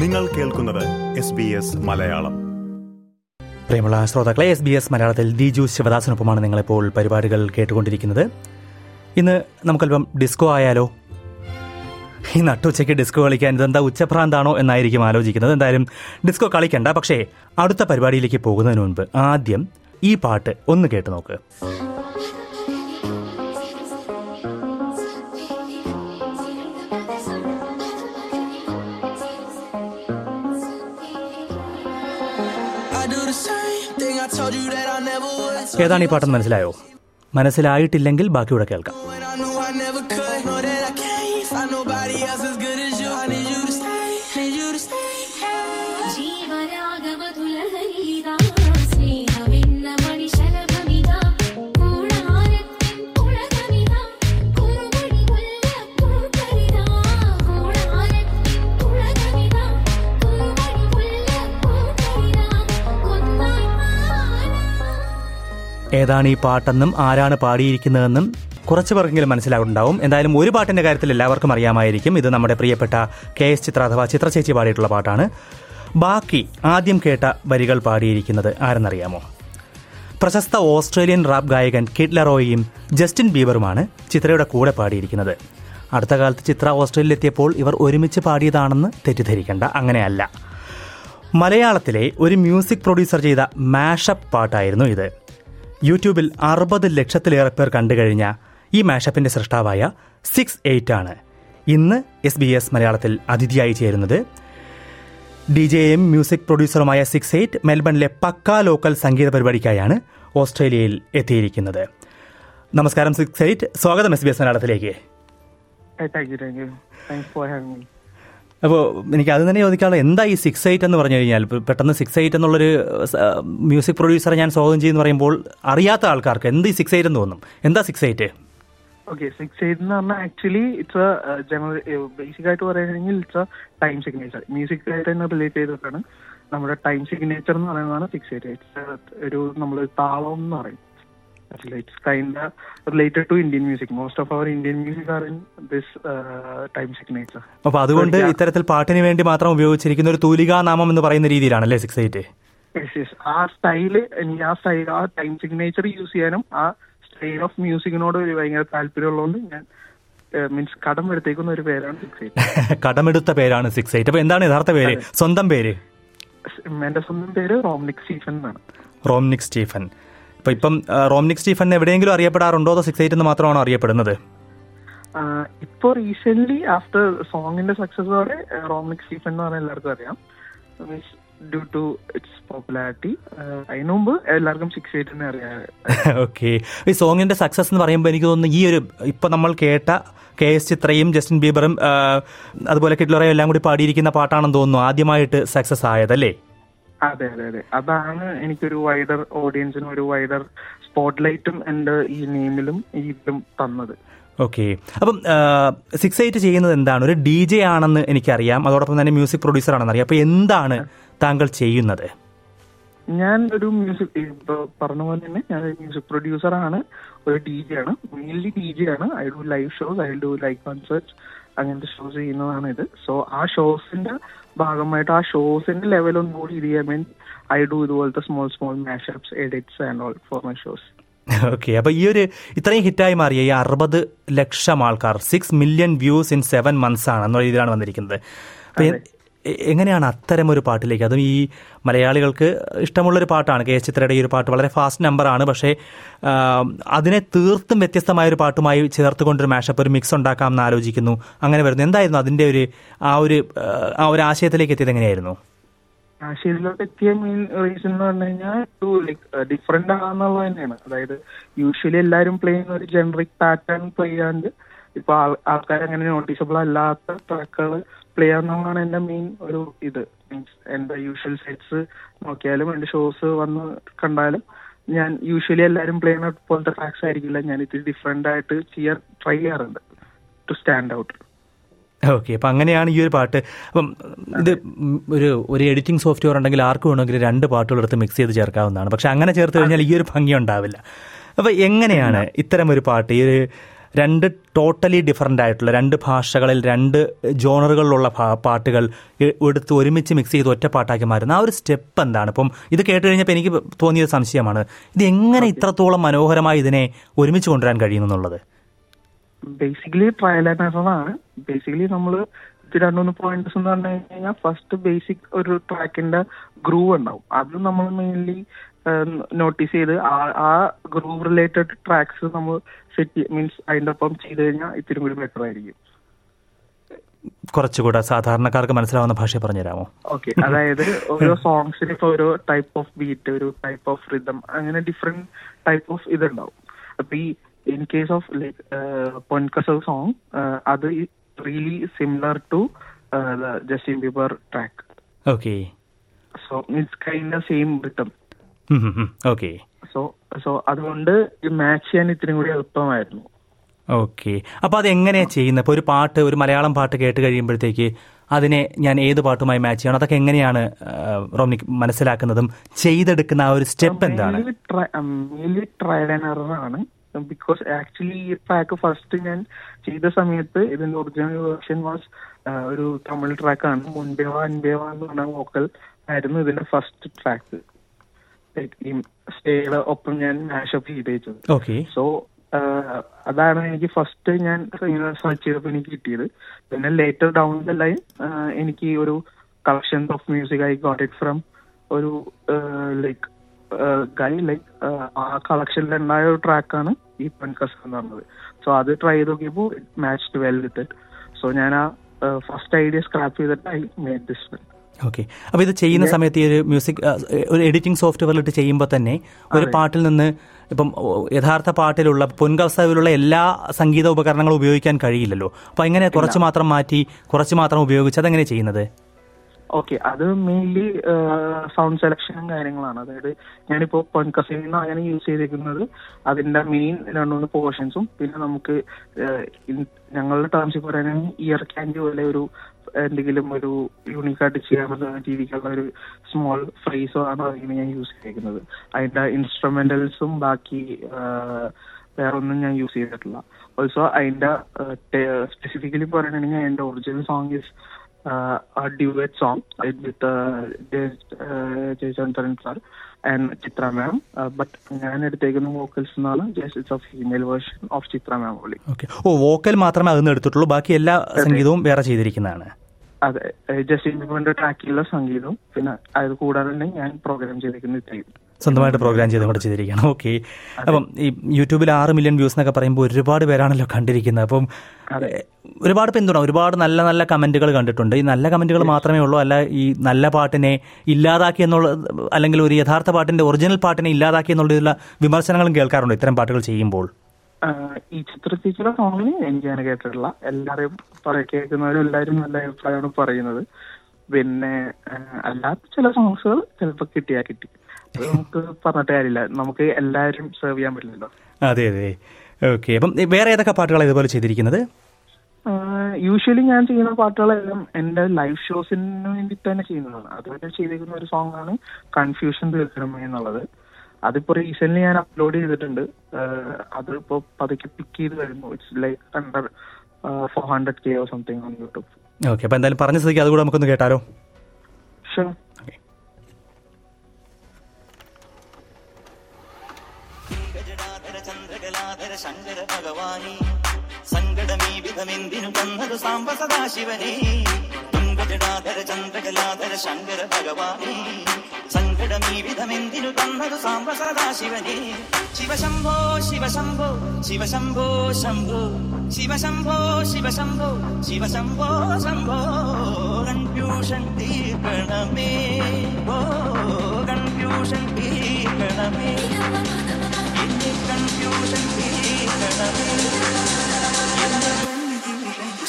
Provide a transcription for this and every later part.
നിങ്ങൾ കേൾക്കുന്നത് S B S Malayalam. പ്രിയമുള്ള ശ്രോതാക്കളെ എസ് ബി എസ് മലയാളത്തിൽ ദിജു ശിവദാസിനൊപ്പമാണ് നിങ്ങളിപ്പോൾ പരിപാടികൾ കേട്ടുകൊണ്ടിരിക്കുന്നത്. ഇന്ന് നമുക്കല്പം ഡിസ്കോ ആയാലോ? ഈ നട്ടുച്ചയ്ക്ക് ഡിസ്കോ കളിക്കാൻ ഇതെന്താ ഉച്ചഭ്രാന്താണോ എന്നായിരിക്കും ആലോചിക്കുന്നത്. എന്തായാലും ഡിസ്കോ കളിക്കണ്ട പക്ഷേ അടുത്ത പരിപാടിയിലേക്ക് പോകുന്നതിന് മുൻപ് ആദ്യം ഈ പാട്ട് ഒന്ന് കേട്ട് നോക്ക്. ഏതാണ് ഈ പാട്ടെന്ന് മനസ്സിലായോ? മനസ്സിലായിട്ടില്ലെങ്കിൽ ബാക്കിയൂടെ കേൾക്കാം. ഏതാണ് ഈ പാട്ടെന്നും ആരാണ് പാടിയിരിക്കുന്നതെന്നും കുറച്ച് പേർക്കെങ്കിലും മനസ്സിലാവുണ്ടാവും. എന്തായാലും ഒരു പാട്ടിന്റെ കാര്യത്തിൽ എല്ലാവർക്കും അറിയാമായിരിക്കും. ഇത് നമ്മുടെ പ്രിയപ്പെട്ട കെ എസ് ചിത്ര അഥവാ ചിത്ര ചേച്ചി പാടിയിട്ടുള്ള പാട്ടാണ്. ബാക്കി ആദ്യം കേട്ട വരികൾ പാടിയിരിക്കുന്നത് ആരെന്നറിയാമോ? പ്രശസ്ത ഓസ്ട്രേലിയൻ റാപ്പ് ഗായകൻ കിഡ്ലറോയും ജസ്റ്റിൻ ബീബറുമാണ് ചിത്രയുടെ കൂടെ പാടിയിരിക്കുന്നത്. അടുത്ത കാലത്ത് ചിത്ര ഓസ്ട്രേലിയയിലെത്തിയപ്പോൾ ഇവർ ഒരുമിച്ച് പാടിയതാണെന്ന് തെറ്റിദ്ധരിക്കേണ്ട. അങ്ങനെയല്ല. മലയാളത്തിലെ ഒരു മ്യൂസിക് പ്രൊഡ്യൂസർ ചെയ്ത മാഷപ്പ് പാട്ടായിരുന്നു ഇത്. യൂട്യൂബിൽ അറുപത് ലക്ഷത്തിലേറെ പേർ കണ്ടു കഴിഞ്ഞ ഈ മാഷപ്പിന്റെ സൃഷ്ടാവായ സിക്സ് എയ്റ്റ് ആണ് ഇന്ന് എസ് ബി എസ് മലയാളത്തിൽ അതിഥിയായി ചേരുന്നത് ഡി ജെ എം മ്യൂസിക് പ്രൊഡ്യൂസറുമായ സിക്സ് എയ്റ്റ് മെൽബണിലെ പക്ക ലോക്കൽ സംഗീത പരിപാടിക്കായാണ് ഓസ്ട്രേലിയയിൽ എത്തിയിരിക്കുന്നത് നമസ്കാരം സിക്സ് എയ്റ്റ് സ്വാഗതം എസ് ബി എസ് മലയാളത്തിലേക്ക്. Thanks for having me. അപ്പോൾ എനിക്ക് അത് തന്നെ ചോദിക്കാനുള്ള എന്താ ഈ സിക്സ് എയ്റ്റ് എന്ന് പറഞ്ഞു കഴിഞ്ഞാൽ? പെട്ടെന്ന് സിക്സ് എയ്റ്റ് എന്നുള്ളൊരു മ്യൂസിക് പ്രൊഡ്യൂസറെ ഞാൻ സ്വാഗതം ചെയ്യുന്നു പറയുമ്പോൾ അറിയാത്ത ആൾക്കാർക്ക് എന്ത് ഈ സിക്സ് എയ്റ്റ് എന്ന് തോന്നും? എന്താ six eight okay six eight എന്ന് പറഞ്ഞാൽ ആക്ച്വലി ഇറ്റ്സ് ബേസിക് ആയിട്ട് പറയുകയാണെങ്കിൽ it's a time signature music ആയിട്ട് തന്നെ റിലേറ്റ് ചെയ്തിട്ടാണ് നമ്മുടെ ടൈം സിഗ്നേച്ചർ എന്ന് പറയുന്നതാണ് സിക്സ് എയ്റ്റ് ഇറ്റ്സ് ഒരു നമ്മൾ താളം എന്ന് പറയും. It's kind related to Indian music most of our Indian music are in this time signature അപ്പോൾ അതുകൊണ്ട് ഇത്തരത്തിൽ പാട്ടിന് വേണ്ടി മാത്രം ഉപയോഗിച്ചിരിക്കുന്ന ഒരു തൂലികാ നാമം എന്ന് പറയുന്ന രീതിയിലാണല്ലേ സിക്സ് എയ്റ്റ് ആ സ്റ്റൈൽ എനിക്ക് ആ സ്റ്റൈൽ ആ ടൈം സിഗ്നേച്ചർ യൂസ് ചെയ്യാനും ആ സ്റ്റൈൽ ഓഫ് മ്യൂസിക്കിനോട് ഒരു ഭയങ്കര താല്പര്യമുള്ളതുകൊണ്ട് ഞാൻ മീൻസ് കടം എടുത്തേക്കുന്ന ഒരു പേരാണ് സിക്സ് എയ്റ്റ് കടമെടുത്ത പേരാണ് സിക്സ് എയ്റ്റ് അപ്പൊ എന്താണ് യഥാർത്ഥ പേര്? സ്വന്തം പേര്? എന്റെ സ്വന്തം പേര് റോംനിക് സ്റ്റീഫൻ എന്നാണ്. റോംനിക് സ്റ്റീഫൻ. ഇപ്പൊ ഇപ്പം റോംനിക് സ്റ്റീഫൻ എവിടെയെങ്കിലും അറിയപ്പെടാറുണ്ടോ അതോ സിക്സ് എയ്റ്റ് എന്ന് മാത്രമാണോ അറിയപ്പെടുന്നത്? ഇപ്പോ റീസെന്റ് ആഫ്റ്റർ സോങ്ങിന്റെ സക്സസോടെ റോമിക് സ്റ്റീഫൻ എന്ന് പറഞ്ഞാൽ എല്ലാവർക്കും അറിയാം. Means due to its popularity അതിനു മുമ്പ് എല്ലാവർക്കും സിക്സ് എയ്റ്റ് തന്നെ അറിയാം. ഓക്കെ ഈ സോങ്ങിന്റെ സക്സസ് എന്ന് പറയുമ്പോൾ എനിക്ക് തോന്നുന്നു ഈ ഒരു ഇപ്പൊ നമ്മൾ കേട്ട കെ എസ് ചിത്രയും ജസ്റ്റിൻ ബീബറും അതുപോലെ കിറ്റ്ലറയും എല്ലാം കൂടി പാടിയിരിക്കുന്ന പാട്ടാണെന്ന് തോന്നുന്നു ആദ്യമായിട്ട് സക്സസ് ആയതല്ലേ? അതെ അതെ അതെ. അതാണ് എനിക്കൊരു വൈഡർ ഓഡിയൻസിനും ഒരു വൈഡർ സ്പോട്ട് ലൈറ്റും എന്റെ ഈ നെയിമിലും ഈ ഇതും തന്നത്. ഓക്കെ അപ്പം സിക്സ് എയ്റ്റ് ചെയ്യുന്നത് എന്താണ്? ഒരു ഡി ജെ ആണെന്ന് എനിക്കറിയാം. അതോടൊപ്പം തന്നെ മ്യൂസിക് പ്രൊഡ്യൂസർ ആണെന്ന് അറിയാം. അപ്പൊ എന്താണ് താങ്കൾ ചെയ്യുന്നത്? ഞാൻ ഒരു മ്യൂസിക് പറഞ്ഞ പോലെ തന്നെ ഞാൻ ഒരു മ്യൂസിക് പ്രൊഡ്യൂസർ ആണ്. ഒരു ഡി ജെ ആണ്. മെയിൻലി ഡി ജെ ആണ്. I do live shows I do live concerts അങ്ങനത്തെ ഷോസ് ചെയ്യുന്നതാണ് ഇത് സോ ആ ഷോസിന്റെ ഭാഗമായിട്ട് ആ ഷോസിന്റെ ലെവൽ ഒന്നും കൂടി ഇത് ചെയ്യാൻ വേണ്ടി ഐ ഡു ഇതുപോലത്തെ small small mashups edits and all for my shows okay അപ്പൊ ഈ ഒരു ഇത്രയും ഹിറ്റായി മാറിയ ഈ അറുപത് ലക്ഷം ആൾക്കാർ six million views in seven months ആണ് എന്നുള്ള രീതിയിലാണ് വന്നിരിക്കുന്നത്. എങ്ങനെയാണ് അത്തരം ഒരു പാട്ടിലേക്ക്? അതും ഈ മലയാളികൾക്ക് ഇഷ്ടമുള്ളൊരു പാട്ടാണ്. കെ എസ് ചിത്രയുടെ ഈ ഒരു പാട്ട് വളരെ ഫാസ്റ്റ് നമ്പറാണ്. പക്ഷേ അതിനെ തീർത്തും വ്യത്യസ്തമായ ഒരു പാട്ടുമായി ചേർത്തുകൊണ്ടൊരു മാഷപ്പ് ഒരു മിക്സ് ഉണ്ടാക്കാം എന്ന് ആലോചിക്കുന്നു. അങ്ങനെ വരുന്നു. എന്തായിരുന്നു അതിന്റെ ഒരു ആ ഒരു ആ, ഒരു ആശയത്തിലേക്ക് എത്തിയത് എങ്ങനെയായിരുന്നു? ആശയത്തിലോട്ട് എത്തിയ മെയിൻ റീസൺ എന്ന് പറഞ്ഞു കഴിഞ്ഞാൽ ലൈക്ക് ഡിഫറെന്റ് ആണെന്നുള്ളത് തന്നെയാണ്. അതായത് യൂഷ്വലി എല്ലാവരും പ്ലേ ചെയ്യുന്ന ഒരു ജനറിക് പാറ്റേൺ പ്ലേ ചെയ്യാണ്ട് ഇപ്പൊ ആൾക്കാർ അങ്ങനെ നോട്ടീസബിൾ അല്ലാത്ത ട്രാക്കുകൾ പ്ലേ ആവുന്നതാണ് എന്റെ മെയിൻ ഒരു ഇത്. മീൻസ് എന്റെ യൂഷ്വൽ സെറ്റ്സ് നോക്കിയാലും എന്റെ ഷോസ് വന്ന് കണ്ടാലും ഞാൻ യൂഷ്വലി എല്ലാരും പ്ലേ ചെയ്യുന്ന പോലത്തെ ട്രാക്സ് ആയിരിക്കില്ല. ഞാൻ ഇത് ഡിഫറെന്റ് ആയിട്ട് ചെയ്യാൻ ട്രൈ ചെയ്യാറുണ്ട്. ടു സ്റ്റാൻഡ് ഔട്ട് ഓക്കെ അപ്പം അങ്ങനെയാണ് ഈ ഒരു പാട്ട്. അപ്പം ഇത് ഒരു ഒരു എഡിറ്റിംഗ് സോഫ്റ്റ്വെയർ ഉണ്ടെങ്കിൽ ആർക്ക് വേണമെങ്കിൽ രണ്ട് പാട്ടുകൾ എടുത്ത് മിക്സ് ചെയ്ത് ചേർക്കാവുന്നതാണ്. പക്ഷെ അങ്ങനെ ചേർത്ത് കഴിഞ്ഞാൽ ഈ ഒരു ഭംഗി ഉണ്ടാവില്ല. അപ്പം എങ്ങനെയാണ് ഇത്തരം ഒരു പാട്ട്? ഈ ഒരു രണ്ട് ടോട്ടലി ഡിഫറന്റ് ആയിട്ടുള്ള രണ്ട് ഭാഷകളിൽ രണ്ട് ജോണറുകളിലുള്ള പാട്ടുകൾ എടുത്ത് ഒരുമിച്ച് മിക്സ് ചെയ്ത് ഒറ്റ പാട്ടാക്കി മാറുന്ന ആ ഒരു സ്റ്റെപ്പ് എന്താണ്? ഇപ്പം ഇത് കേട്ട് കഴിഞ്ഞപ്പോൾ എനിക്ക് തോന്നിയ ഒരു സംശയമാണ്. ഇത് എങ്ങനെ ഇത്രത്തോളം മനോഹരമായി ഇതിനെ ഒരുമിച്ച് കൊണ്ടുവരാൻ കഴിയുന്നു എന്നുള്ളത്? ബേസിക്കലി ട്രയൽ ആൻഡ് എറർ ആണ്. ബേസിക്കലി നമ്മൾ രണ്ടുമൂന്ന് പോയിന്റ്സ് എന്ന് പറഞ്ഞു കഴിഞ്ഞാൽ ഫസ്റ്റ് ബേസിക് ഒരു ട്രാക്കിന്റെ ഗ്രൂവ് ഉണ്ടാവും. അത് നമ്മൾ മെയിൻലി നോട്ടീസ് ചെയ്ത് ആ- ഗ്രൂപ്പ് റിലേറ്റഡ് ട്രാക്സ് നമ്മൾ സെറ്റ് മീൻസ് അതിന്റെ ഒപ്പം ചെയ്ത് കഴിഞ്ഞാൽ ഇത്തിരി കൂടി ബെറ്റർ ആയിരിക്കും. കുറച്ചുകൂടെ സാധാരണക്കാർക്ക് മനസ്സിലാവുന്ന ഭാഷ പറഞ്ഞുതരാമോ? ഓക്കെ അതായത് ഓരോ സോങ്സിന് ഇപ്പൊ ഓരോ ടൈപ്പ് ഓഫ് ബീറ്റ് ഒരു ടൈപ്പ് ഓഫ് റിതം അങ്ങനെ ഡിഫറെന്റ് ടൈപ്പ് ഓഫ് ഇതുണ്ടാവും. അപ്പൊ ഈ ഇൻ കേസ് ഓഫ് ലൈക്ക് പൊൻകസൽ സോങ് അത് really similar to Justin Bieber track okay so means kind same rhythm okay. So so അതുകൊണ്ട് മാച്ച് ചെയ്യാൻ ഇത്രയും കൂടി എളുപ്പമായിരുന്നു. ഓക്കെ. അപ്പോൾ അത് എങ്ങനെയാ ചെയ്യുന്നത്? ഇപ്പൊ ഒരു പാട്ട് ഒരു മലയാളം പാട്ട് കേട്ട് കഴിയുമ്പോഴത്തേക്ക് അതിനെ ഞാൻ ഏത് പാട്ടുമായി മാച്ച് ചെയ്യണം? അതൊക്കെ എങ്ങനെയാണ് റോമിനി മനസ്സിലാക്കുന്നതും ചെയ്തെടുക്കുന്ന ആ ഒരു സ്റ്റെപ്പ് എന്താണ്? ട്രയൽ ആൻഡ് ബിക്കോസ് ആക്ച്വലി ഈ ട്രാക്ക് ഫസ്റ്റ് ഞാൻ ചെയ്ത സമയത്ത് ഇതിന്റെ ഒറിജിനൽ വേർഷൻ വാസ് ഒരു തമിഴ് ട്രാക്കാണ് മുൻപേവ അൻപേവ എന്ന് പറഞ്ഞ വോക്കൽ ആയിരുന്നു ഇതിന്റെ ഫസ്റ്റ് ട്രാക്ക് സ്റ്റേയുടെ ഒപ്പം ഞാൻ മാഷപ്പ് ചെയ്തേച്ചത്. സോ അതാണ് എനിക്ക് ഫസ്റ്റ് ഞാൻ സെർച്ച് ചെയ്തപ്പോൾ എനിക്ക് കിട്ടിയത്. പിന്നെ ലേറ്റർ ഡൗൺ ദ ലൈൻ എനിക്ക് ഒരു collection of music I got it from ഒരു ലൈക്ക് ഗൈ ലൈക്ക് ആ കളക്ഷനിൽ ഉണ്ടായ ഒരു ട്രാക്കാണ് ഈ പെൺകസ് എന്ന് പറഞ്ഞത്. സോ അത് ട്രൈ ചെയ്ത് നോക്കിയപ്പോൾ match well with it so ഞാൻ ആ ഫസ്റ്റ് ഐഡിയ സ്ക്രാപ്പ് ചെയ്തിട്ട് I made this one okay അപ്പോൾ ഇത് ചെയ്യുന്ന സമയത്ത് ഈ ഒരു മ്യൂസിക് ഒരു എഡിറ്റിംഗ് സോഫ്റ്റ്വെയറിലിട്ട് ചെയ്യുമ്പോൾ തന്നെ ഒരു പാട്ടിൽ നിന്ന് ഇപ്പം യഥാർത്ഥ പാട്ടിലുള്ള പൊൻകവസ്ഥയിലുള്ള എല്ലാ സംഗീത ഉപകരണങ്ങളും ഉപയോഗിക്കാൻ കഴിയില്ലല്ലോ. അപ്പോൾ എങ്ങനെ കുറച്ച് മാത്രം മാറ്റി കുറച്ച് മാത്രം ഉപയോഗിച്ച് അതെങ്ങനെ ചെയ്യുന്നത്? ഓക്കെ അത് മെയിൻലി സൗണ്ട് സെലക്ഷനും കാര്യങ്ങളാണ്. അതായത് ഞാനിപ്പോ പൊൻകസിൽ നിന്ന് അങ്ങനെ യൂസ് ചെയ്തിരിക്കുന്നത്. അതിന്റെ മെയിൻ രണ്ട് മൂന്ന് പോർഷൻസും പിന്നെ നമുക്ക് ഞങ്ങളുടെ ടേംസിൽ പറയുകയാണെങ്കിൽ ഇയർ ക്യാൻഡി പോലെ ഒരു എന്തെങ്കിലും ഒരു യൂണിക്കായിട്ട് ചെയ്യാൻ പറ്റുന്ന രീതിക്കുള്ള ഒരു സ്മോൾ ഫ്രേസോ ആണ് അതിന് ഞാൻ യൂസ് ചെയ്തിരിക്കുന്നത്. അതിന്റെ ഇൻസ്ട്രുമെന്റൽസും ബാക്കി വേറൊന്നും ഞാൻ യൂസ് ചെയ്തിട്ടില്ല. ഓൾസോ അതിന്റെ സ്പെസിഫിക്കലി പറയുകയാണെങ്കിൽ അതിന്റെ original song is uh, a duet song with uh, sir and Chitra ma'am. Uh, but ഞാൻ എടുത്തേക്കുന്ന വോക്കൽസ് എന്നാണ് just it's a female version of Chithra ma'am only okay oh vocal മാത്രമേ അതിൽ നിന്ന് എടുത്തിട്ടുള്ളൂ. ബാക്കി എല്ലാ സംഗീതവും വേറെ ചെയ്തിരിക്കുന്നതാണ്. അതെ. ജസ്റ്റിൻ ബീബറിന്റെ ട്രാക്കിലുള്ള സംഗീതവും. പിന്നെ അത് കൂടാതെ തന്നെ ഞാൻ പ്രോഗ്രാം ചെയ്തിരിക്കുന്ന ഇത്രയും. സ്വന്തമായിട്ട് പ്രോഗ്രാം ചെയ്ത് കൂടെ ചെയ്തിരിക്കുകയാണ്. ഓക്കെ അപ്പം ഈ യൂട്യൂബിൽ ആറ് മില്യൺ വ്യൂസ് എന്നൊക്കെ പറയുമ്പോൾ ഒരുപാട് പേരാണല്ലോ കണ്ടിരിക്കുന്നത്. അപ്പം ഒരുപാട് പിന്തുണ ഒരുപാട് നല്ല നല്ല കമന്റുകൾ കണ്ടിട്ടുണ്ട്. ഈ നല്ല കമന്റുകൾ മാത്രമേ ഉള്ളൂ. അല്ല ഈ നല്ല പാട്ടിനെ ഇല്ലാതാക്കി എന്നുള്ള അല്ലെങ്കിൽ ഒരു യഥാർത്ഥ പാട്ടിന്റെ ഒറിജിനൽ പാട്ടിനെ ഇല്ലാതാക്കി എന്നുള്ള വിമർശനങ്ങളും കേൾക്കാറുണ്ട് ഇത്തരം പാട്ടുകൾ ചെയ്യുമ്പോൾ. ഈ ഈ ചിത്രത്തിച്ചിയുടെ സോങ്ങിന് എനിക്ക് അങ്ങനെ കേട്ടിട്ടില്ല. എല്ലാവരെയും കേൾക്കുന്നവരും എല്ലാവരും നല്ല അഭിപ്രായമാണ് പറയുന്നത്. പിന്നെ അല്ലാത്ത ചില സോങ്സുകൾ ചിലപ്പോൾ കിട്ടിയാ കിട്ടി. നമുക്ക് പറഞ്ഞിട്ട് കാര്യമില്ല. നമുക്ക് എല്ലാവരും സെർവ് ചെയ്യാൻ പറ്റില്ലല്ലോ. അതെ അതെ. ഓക്കെ അപ്പം വേറെ ഏതൊക്കെ പാട്ടുകളാണ് ഇതുപോലെ ചെയ്തിരിക്കുന്നത്? യൂഷ്വലി ഞാൻ ചെയ്യുന്ന പാട്ടുകളെല്ലാം എന്റെ ലൈവ് ഷോസിന് വേണ്ടി തന്നെ ചെയ്യുന്നതാണ് അതുപോലെ ചെയ്തിരിക്കുന്ന ഒരു സോങ് ആണ് കൺഫ്യൂഷൻ തീർക്കണം എന്നുള്ളത്. അതിപ്പോ റീസെന്റ് ഞാൻ അപ്ലോഡ് ചെയ്തിട്ടുണ്ട്. അതിപ്പോ പതുക്കെ പിക്ക് ചെയ്ത് വരുന്നു. It's like under four hundred K or something on YouTube okay അപ്പൊ എന്തായാലും പറഞ്ഞ സ്ഥിതിക്ക് അതുകൂടെ നമുക്കൊന്ന് കേട്ടാലോ? ഷുവർ ചന്ദ്രകലാധര ശങ്കര ഭഗവാനി. സങ്കടമീ വിധമെന്തിനു തന്നത് സാമ്പ സദാശിവനെ. തുങ്കജടാധര ചന്ദ്രകലാധര ശങ്കര ഭഗവാനി. സങ്കടമീ വിധമെന്തിനു തന്നത് സാമ്പ സദാശിവനെ. ശിവശംഭോ ശിവശംഭോ ശിവശംഭോ ശംഭോ. ശിവശംഭോ ശിവശംഭോ ശിവശംഭോ ശംഭോ. കൺഫ്യൂഷൻ തീർക്കണമേ. ഓ കൺഫ്യൂഷൻ തീർക്കണമേ.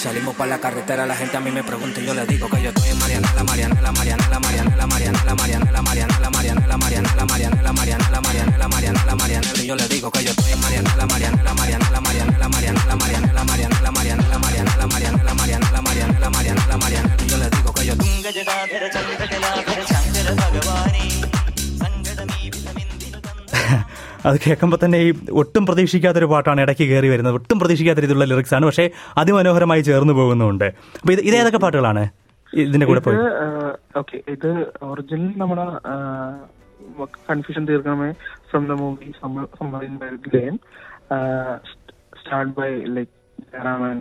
Salimos para la carretera, la gente a mí me pregunta y yo le digo que yo estoy en Marianela, Marianela, Marianela, Marianela, Marianela, Marianela, Marianela, Marianela, Marianela, Marianela, Marianela, Marianela, Marianela, Marianela, y yo le digo que yo estoy en Marianela, Marianela, Marianela, Marianela, Marianela, Marianela, Marianela, Marianela, Marianela, Marianela, Marianela, Marianela, Marianela, Marianela, y yo le digo que yo tengo que llegar അത് കേൾക്കുമ്പോൾ തന്നെ ഈ ഒട്ടും പ്രതീക്ഷിക്കാത്തൊരു പാട്ടാണ് ഇടയ്ക്ക് കയറി വരുന്നത്. ഒട്ടും പ്രതീക്ഷിക്കാത്ത രീതിയിലുള്ള ലിറിക്സ് ആണ് പക്ഷേ അതിമനോഹരമായി ചേർന്ന് പോകുന്നുണ്ട് അപ്പോൾ ഇത് ഇതേതൊക്കെ പാട്ടുകളാണ്? ഇതിന്റെ കൂടെ പോയി. ഓക്കെ. ഇത് ഒറിജിനൽ നമ്മുടെ കൺഫ്യൂഷൻ തീർക്കണമേ. From the movie ബെർഗ്ലെയിൻ start by like Jayaraman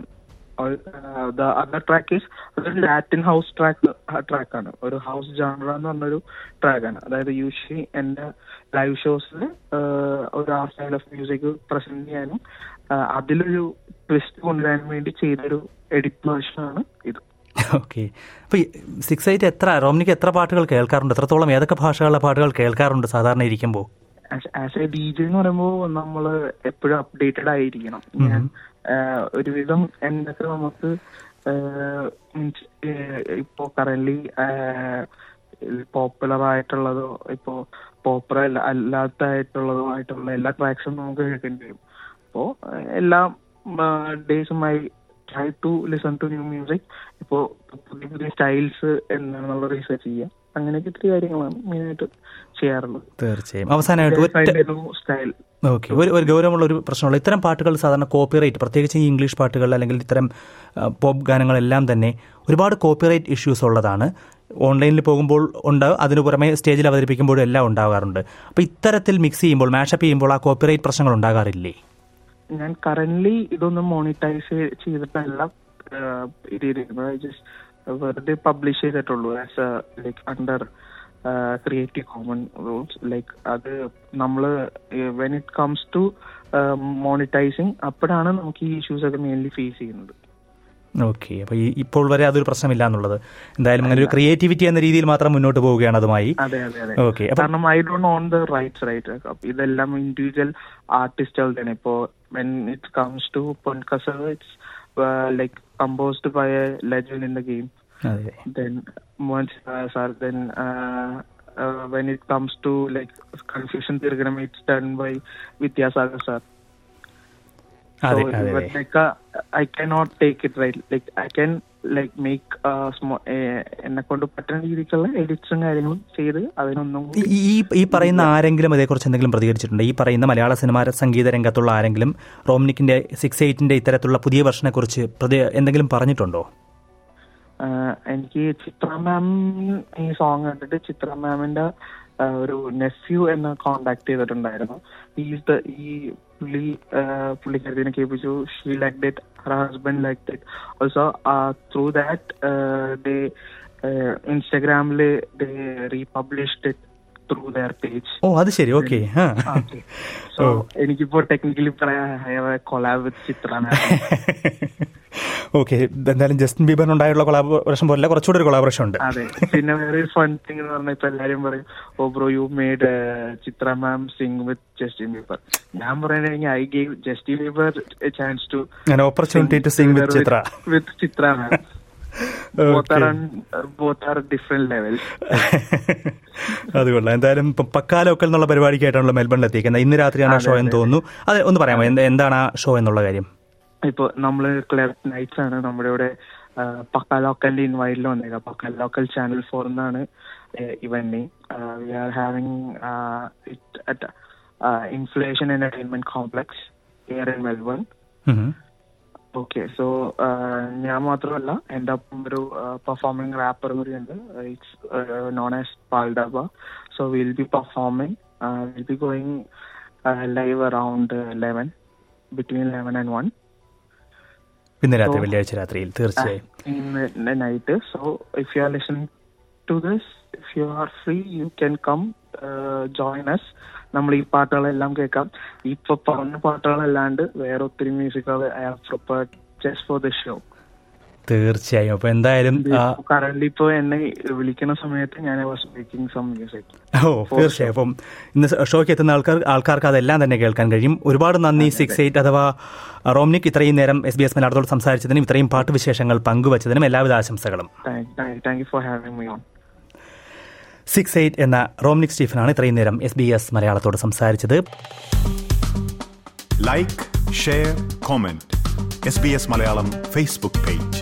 the other track is അതൊരു ലാറ്റിൻ ഹൗസ് ട്രാക്ക് ട്രാക്കാണ് ഒരു ഹൗസ് ജാൻറ എന്ന് പറഞ്ഞൊരു ട്രാക്കാണ് അതായത് യൂഷ്വലി എന്റെ ലൈവ് ഷോസിൽ ഒരു ആ സ്റ്റൈൽ ഓഫ് മ്യൂസിക് പ്രസന്റ് ചെയ്യാനും അതിലൊരു ട്വിസ്റ്റ് കൊണ്ടുവരാൻ വേണ്ടി ചെയ്തൊരു എഡിറ്റ് വേർഷനാണ് ഇത്. ഓക്കെ അപ്പോൾ സിക്സ് എയ്റ്റ് എത്ര റോമിനിക്ക് എത്ര പാട്ടുകൾ കേൾക്കാറുണ്ട്? എത്രത്തോളം ഏതൊക്കെ ഭാഷകളിലെ പാട്ടുകൾ കേൾക്കാറുണ്ട് സാധാരണ ഇരിക്കുമ്പോൾ ആസ് എ ഡി ജെ എന്ന് പറയുമ്പോൾ നമ്മൾ എപ്പോഴും അപ്ഡേറ്റഡ് ആയിരിക്കണം. ഞാൻ ഒരുവിധം എന്തൊക്കെ നമുക്ക് ഇപ്പോ കറന്റ് പോപ്പുലർ ആയിട്ടുള്ളതോ ഇപ്പോ പോപ്പുലർ അല്ലാത്തതായിട്ടുള്ളതോ ആയിട്ടുള്ള എല്ലാ ട്രാക്സും നമുക്ക് കേൾക്കേണ്ടി വരും. അപ്പോ എല്ലാ ഡേയ്സും I try to listen to new music ഇപ്പോ പുതിയ പുതിയ സ്റ്റൈൽസ് എന്താണെന്നുള്ള റീസെർച്ച് ചെയ്യുക. അങ്ങനെയൊക്കെ ഇത്തിരി കാര്യങ്ങളാണ് മെയിനായിട്ട് ചെയ്യാറുള്ളത്. തീർച്ചയായും. അവസാനമായിട്ട് ഓക്കെ. ഒരു ഒരു ഗൗരവമുള്ള ഒരു പ്രശ്നമുള്ള ഇത്തരം പാട്ടുകൾ സാധാരണ കോപ്പിറൈറ്റ് പ്രത്യേകിച്ച് ഈ ഇംഗ്ലീഷ് പാട്ടുകൾ അല്ലെങ്കിൽ ഇത്തരം പോപ്പ് ഗാനങ്ങളെല്ലാം തന്നെ ഒരുപാട് കോപ്പിറൈറ്റ് ഇഷ്യൂസ് ഉള്ളതാണ്. ഓൺലൈനിൽ പോകുമ്പോൾ ഉണ്ടാവും. അതിനു പുറമെ സ്റ്റേജിൽ അവതരിപ്പിക്കുമ്പോഴും എല്ലാം ഉണ്ടാകാറുണ്ട്. അപ്പോൾ ഇത്തരത്തിൽ മിക്സ് ചെയ്യുമ്പോൾ മാഷപ്പ് ചെയ്യുമ്പോൾ ആ കോപ്പിറൈറ്റ് പ്രശ്നങ്ങൾ ഉണ്ടാകാറില്ലേ? ഞാൻ കറന്റ് ഇതൊന്നും മോണിറ്റൈസ് ചെയ്തിട്ടല്ല ഇത് ജസ്റ്റ് വെറുതെ പബ്ലിഷ് ചെയ്തിട്ടുള്ളൂ as a like under creative common rules like അത് നമ്മൾ when it comes to monetizing അപ്പോഴാണ് നമുക്ക് ഈ ഇഷ്യൂസ് ഒക്കെ മെയിൻലി ഫേസ് ചെയ്യുന്നത്. ഓക്കെ അപ്പോൾ ഈ ഇപ്പോൾ വരെ അതൊരു പ്രശ്നമില്ല എന്നുള്ളത്. എന്തായാലും അങ്ങനെ ഒരു ക്രിയേറ്റിവിറ്റി എന്ന രീതിയിൽ മാത്രം മുന്നോട്ട് പോവുകയാണ് അതുമായി. ഓക്കെ കാരണം I don't own the rights right ഇതെല്ലാം ഇൻഡിവിജ്വൽ ആർട്ടിസ്റ്റുകളുടെ ഇപ്പോൾ when it comes to പൊൻകസ് it's like composed by a legend in the game. Okay. Then once uh, sir, then uh, uh, when it comes to like confusion theorem, it's done by Vidyasagar sir. So, but like uh, I cannot take it right. Like I can like make uh, small എന്നെ കൊണ്ട് പറ്റുന്ന രീതിക്കുള്ള എഡിറ്റ്സും കാര്യങ്ങളും ചെയ്ത് അതിനൊന്നും ഈ- ഈ പറയുന്ന ആരെങ്കിലും അതേക്കുറിച്ച് എന്തെങ്കിലും പ്രതികരിച്ചിട്ടുണ്ട്? ഈ പറയുന്ന മലയാള സിനിമാ സംഗീത രംഗത്തുള്ള ആരെങ്കിലും റോമിനിക്കിന്റെ സിക്സ് എയ്റ്റിന്റെ ഇത്തരത്തിലുള്ള പുതിയ വെർഷനെ കുറിച്ച് എന്തെങ്കിലും പറഞ്ഞിട്ടുണ്ടോ? എനിക്ക് ചിത്ര മാം ഈ സോങ് കണ്ടിട്ട് ചിത്ര മാമിന്റെ ഒരു നെഫ്യൂ എന്നെ കോണ്ടാക്ട് ചെയ്തിട്ടുണ്ടായിരുന്നു. ഈ ഈ പുള്ളി പുള്ളിക്കാരത്തിനെ കേൾപ്പിച്ചു. She like did her husband like did also through that they ഇൻസ്റ്റഗ്രാമിൽ they republished it through page ഓ അത് ശരി. ഓക്കെ. സോ എനിക്കിപ്പോ ടെക്നിക്കലി പറയാൻ collab with Chithra ma'am okay എന്തായാലും ജസ്റ്റിൻ ബീബറിനുണ്ടായുള്ള കൊളാബറേഷൻ പോലെ കുറച്ചുകൂടി ഒരു കൊളാബറേഷൻ ഉണ്ട്. അതെ. പിന്നെ വേറെ ഫൺ തിങ് എന്ന് പറഞ്ഞാൽ ഇപ്പൊ എല്ലാരും പറയും ഓ bro you made Chithra ma'am sing with Justin Bieber ഞാൻ പറയുന്നത് I gave Justin Bieber chance to opportunity to sing with Chithra with Chithra ma'am അതുകൊള്ളാം എന്തായാലും പക്കാലൊക്കെ എന്നുള്ള പരിപാടിക്കായിട്ടാണല്ലോ മെൽബണിൽ എത്തിക്കുന്നത് ഇന്ന് രാത്രിയാണ് ഷോ എന്ന് തോന്നുന്നു. അതെ ഒന്ന് പറയാമോ? എന്താണ് ആ ഷോ എന്നുള്ള കാര്യം? ഇപ്പൊ നമ്മൾ ക്ലബ് നൈറ്റ്സ് ആണ് നമ്മുടെ ഇവിടെ പക്ക ലോക്കലിന്റെ ഇൻവൈറ്റിൽ വന്നേക്കാം. പക്ക ലോക്കൽ ചാനൽ ഫോർ എന്നാണ് event we are having it at Inflation Entertainment Complex here in Melbourne. Okay so ഞാൻ മാത്രമല്ല എന്റെ ഒപ്പം ഒരു പെർഫോമിംഗ് റാപ്പർ കൂടി ഉണ്ട്. It's known as പാൽഡബ so will be performing will be going live around eleven between eleven and one ഇന്ന് രാത്രി വെള്ളിയാഴ്ച രാത്രിയിൽ തീർച്ചയായും. are listening to you if you are free, you can come uh, join us. നമ്മൾ ഈ പാട്ടുകളെല്ലാം കേൾക്കാം. ഇപ്പൊ പറഞ്ഞ പാട്ടുകളല്ലാണ്ട് വേറെ ഒത്തിരി മ്യൂസിക്കുകൾ I have prepared just for the show തീർച്ചയായും. അപ്പൊ എന്തായാലും കറന്റ് ഇപ്പൊ എന്നെ വിളിക്കുന്ന സമയത്ത് ഞാൻ സ്പീക്കിംഗ് സം മ്യൂസിക് ഓ തീർച്ചയായും. അപ്പം ഇന്ന് ഷോയ്ക്ക് എത്തുന്ന ആൾക്കാർ ആൾക്കാർക്ക് അതെല്ലാം തന്നെ കേൾക്കാൻ കഴിയും. ഒരുപാട് നന്ദി. സിക്സ് എയ്റ്റ് അഥവാ റോംനിക് ഇത്രയും നേരം എസ് ബി എസ് മലയാളത്തോട് സംസാരിച്ചതിനും ഇത്രയും പാട്ട് വിശേഷങ്ങൾ പങ്കുവച്ചതിനും എല്ലാവിധ ആശംസകളും. Thank for having me on six eight എന്ന റോംനിക് സ്റ്റീഫനാണ് ഇത്രയും നേരം എസ് ബി എസ് മലയാളത്തോട് സംസാരിച്ചത്. Like share comment S B S Malayalam Facebook page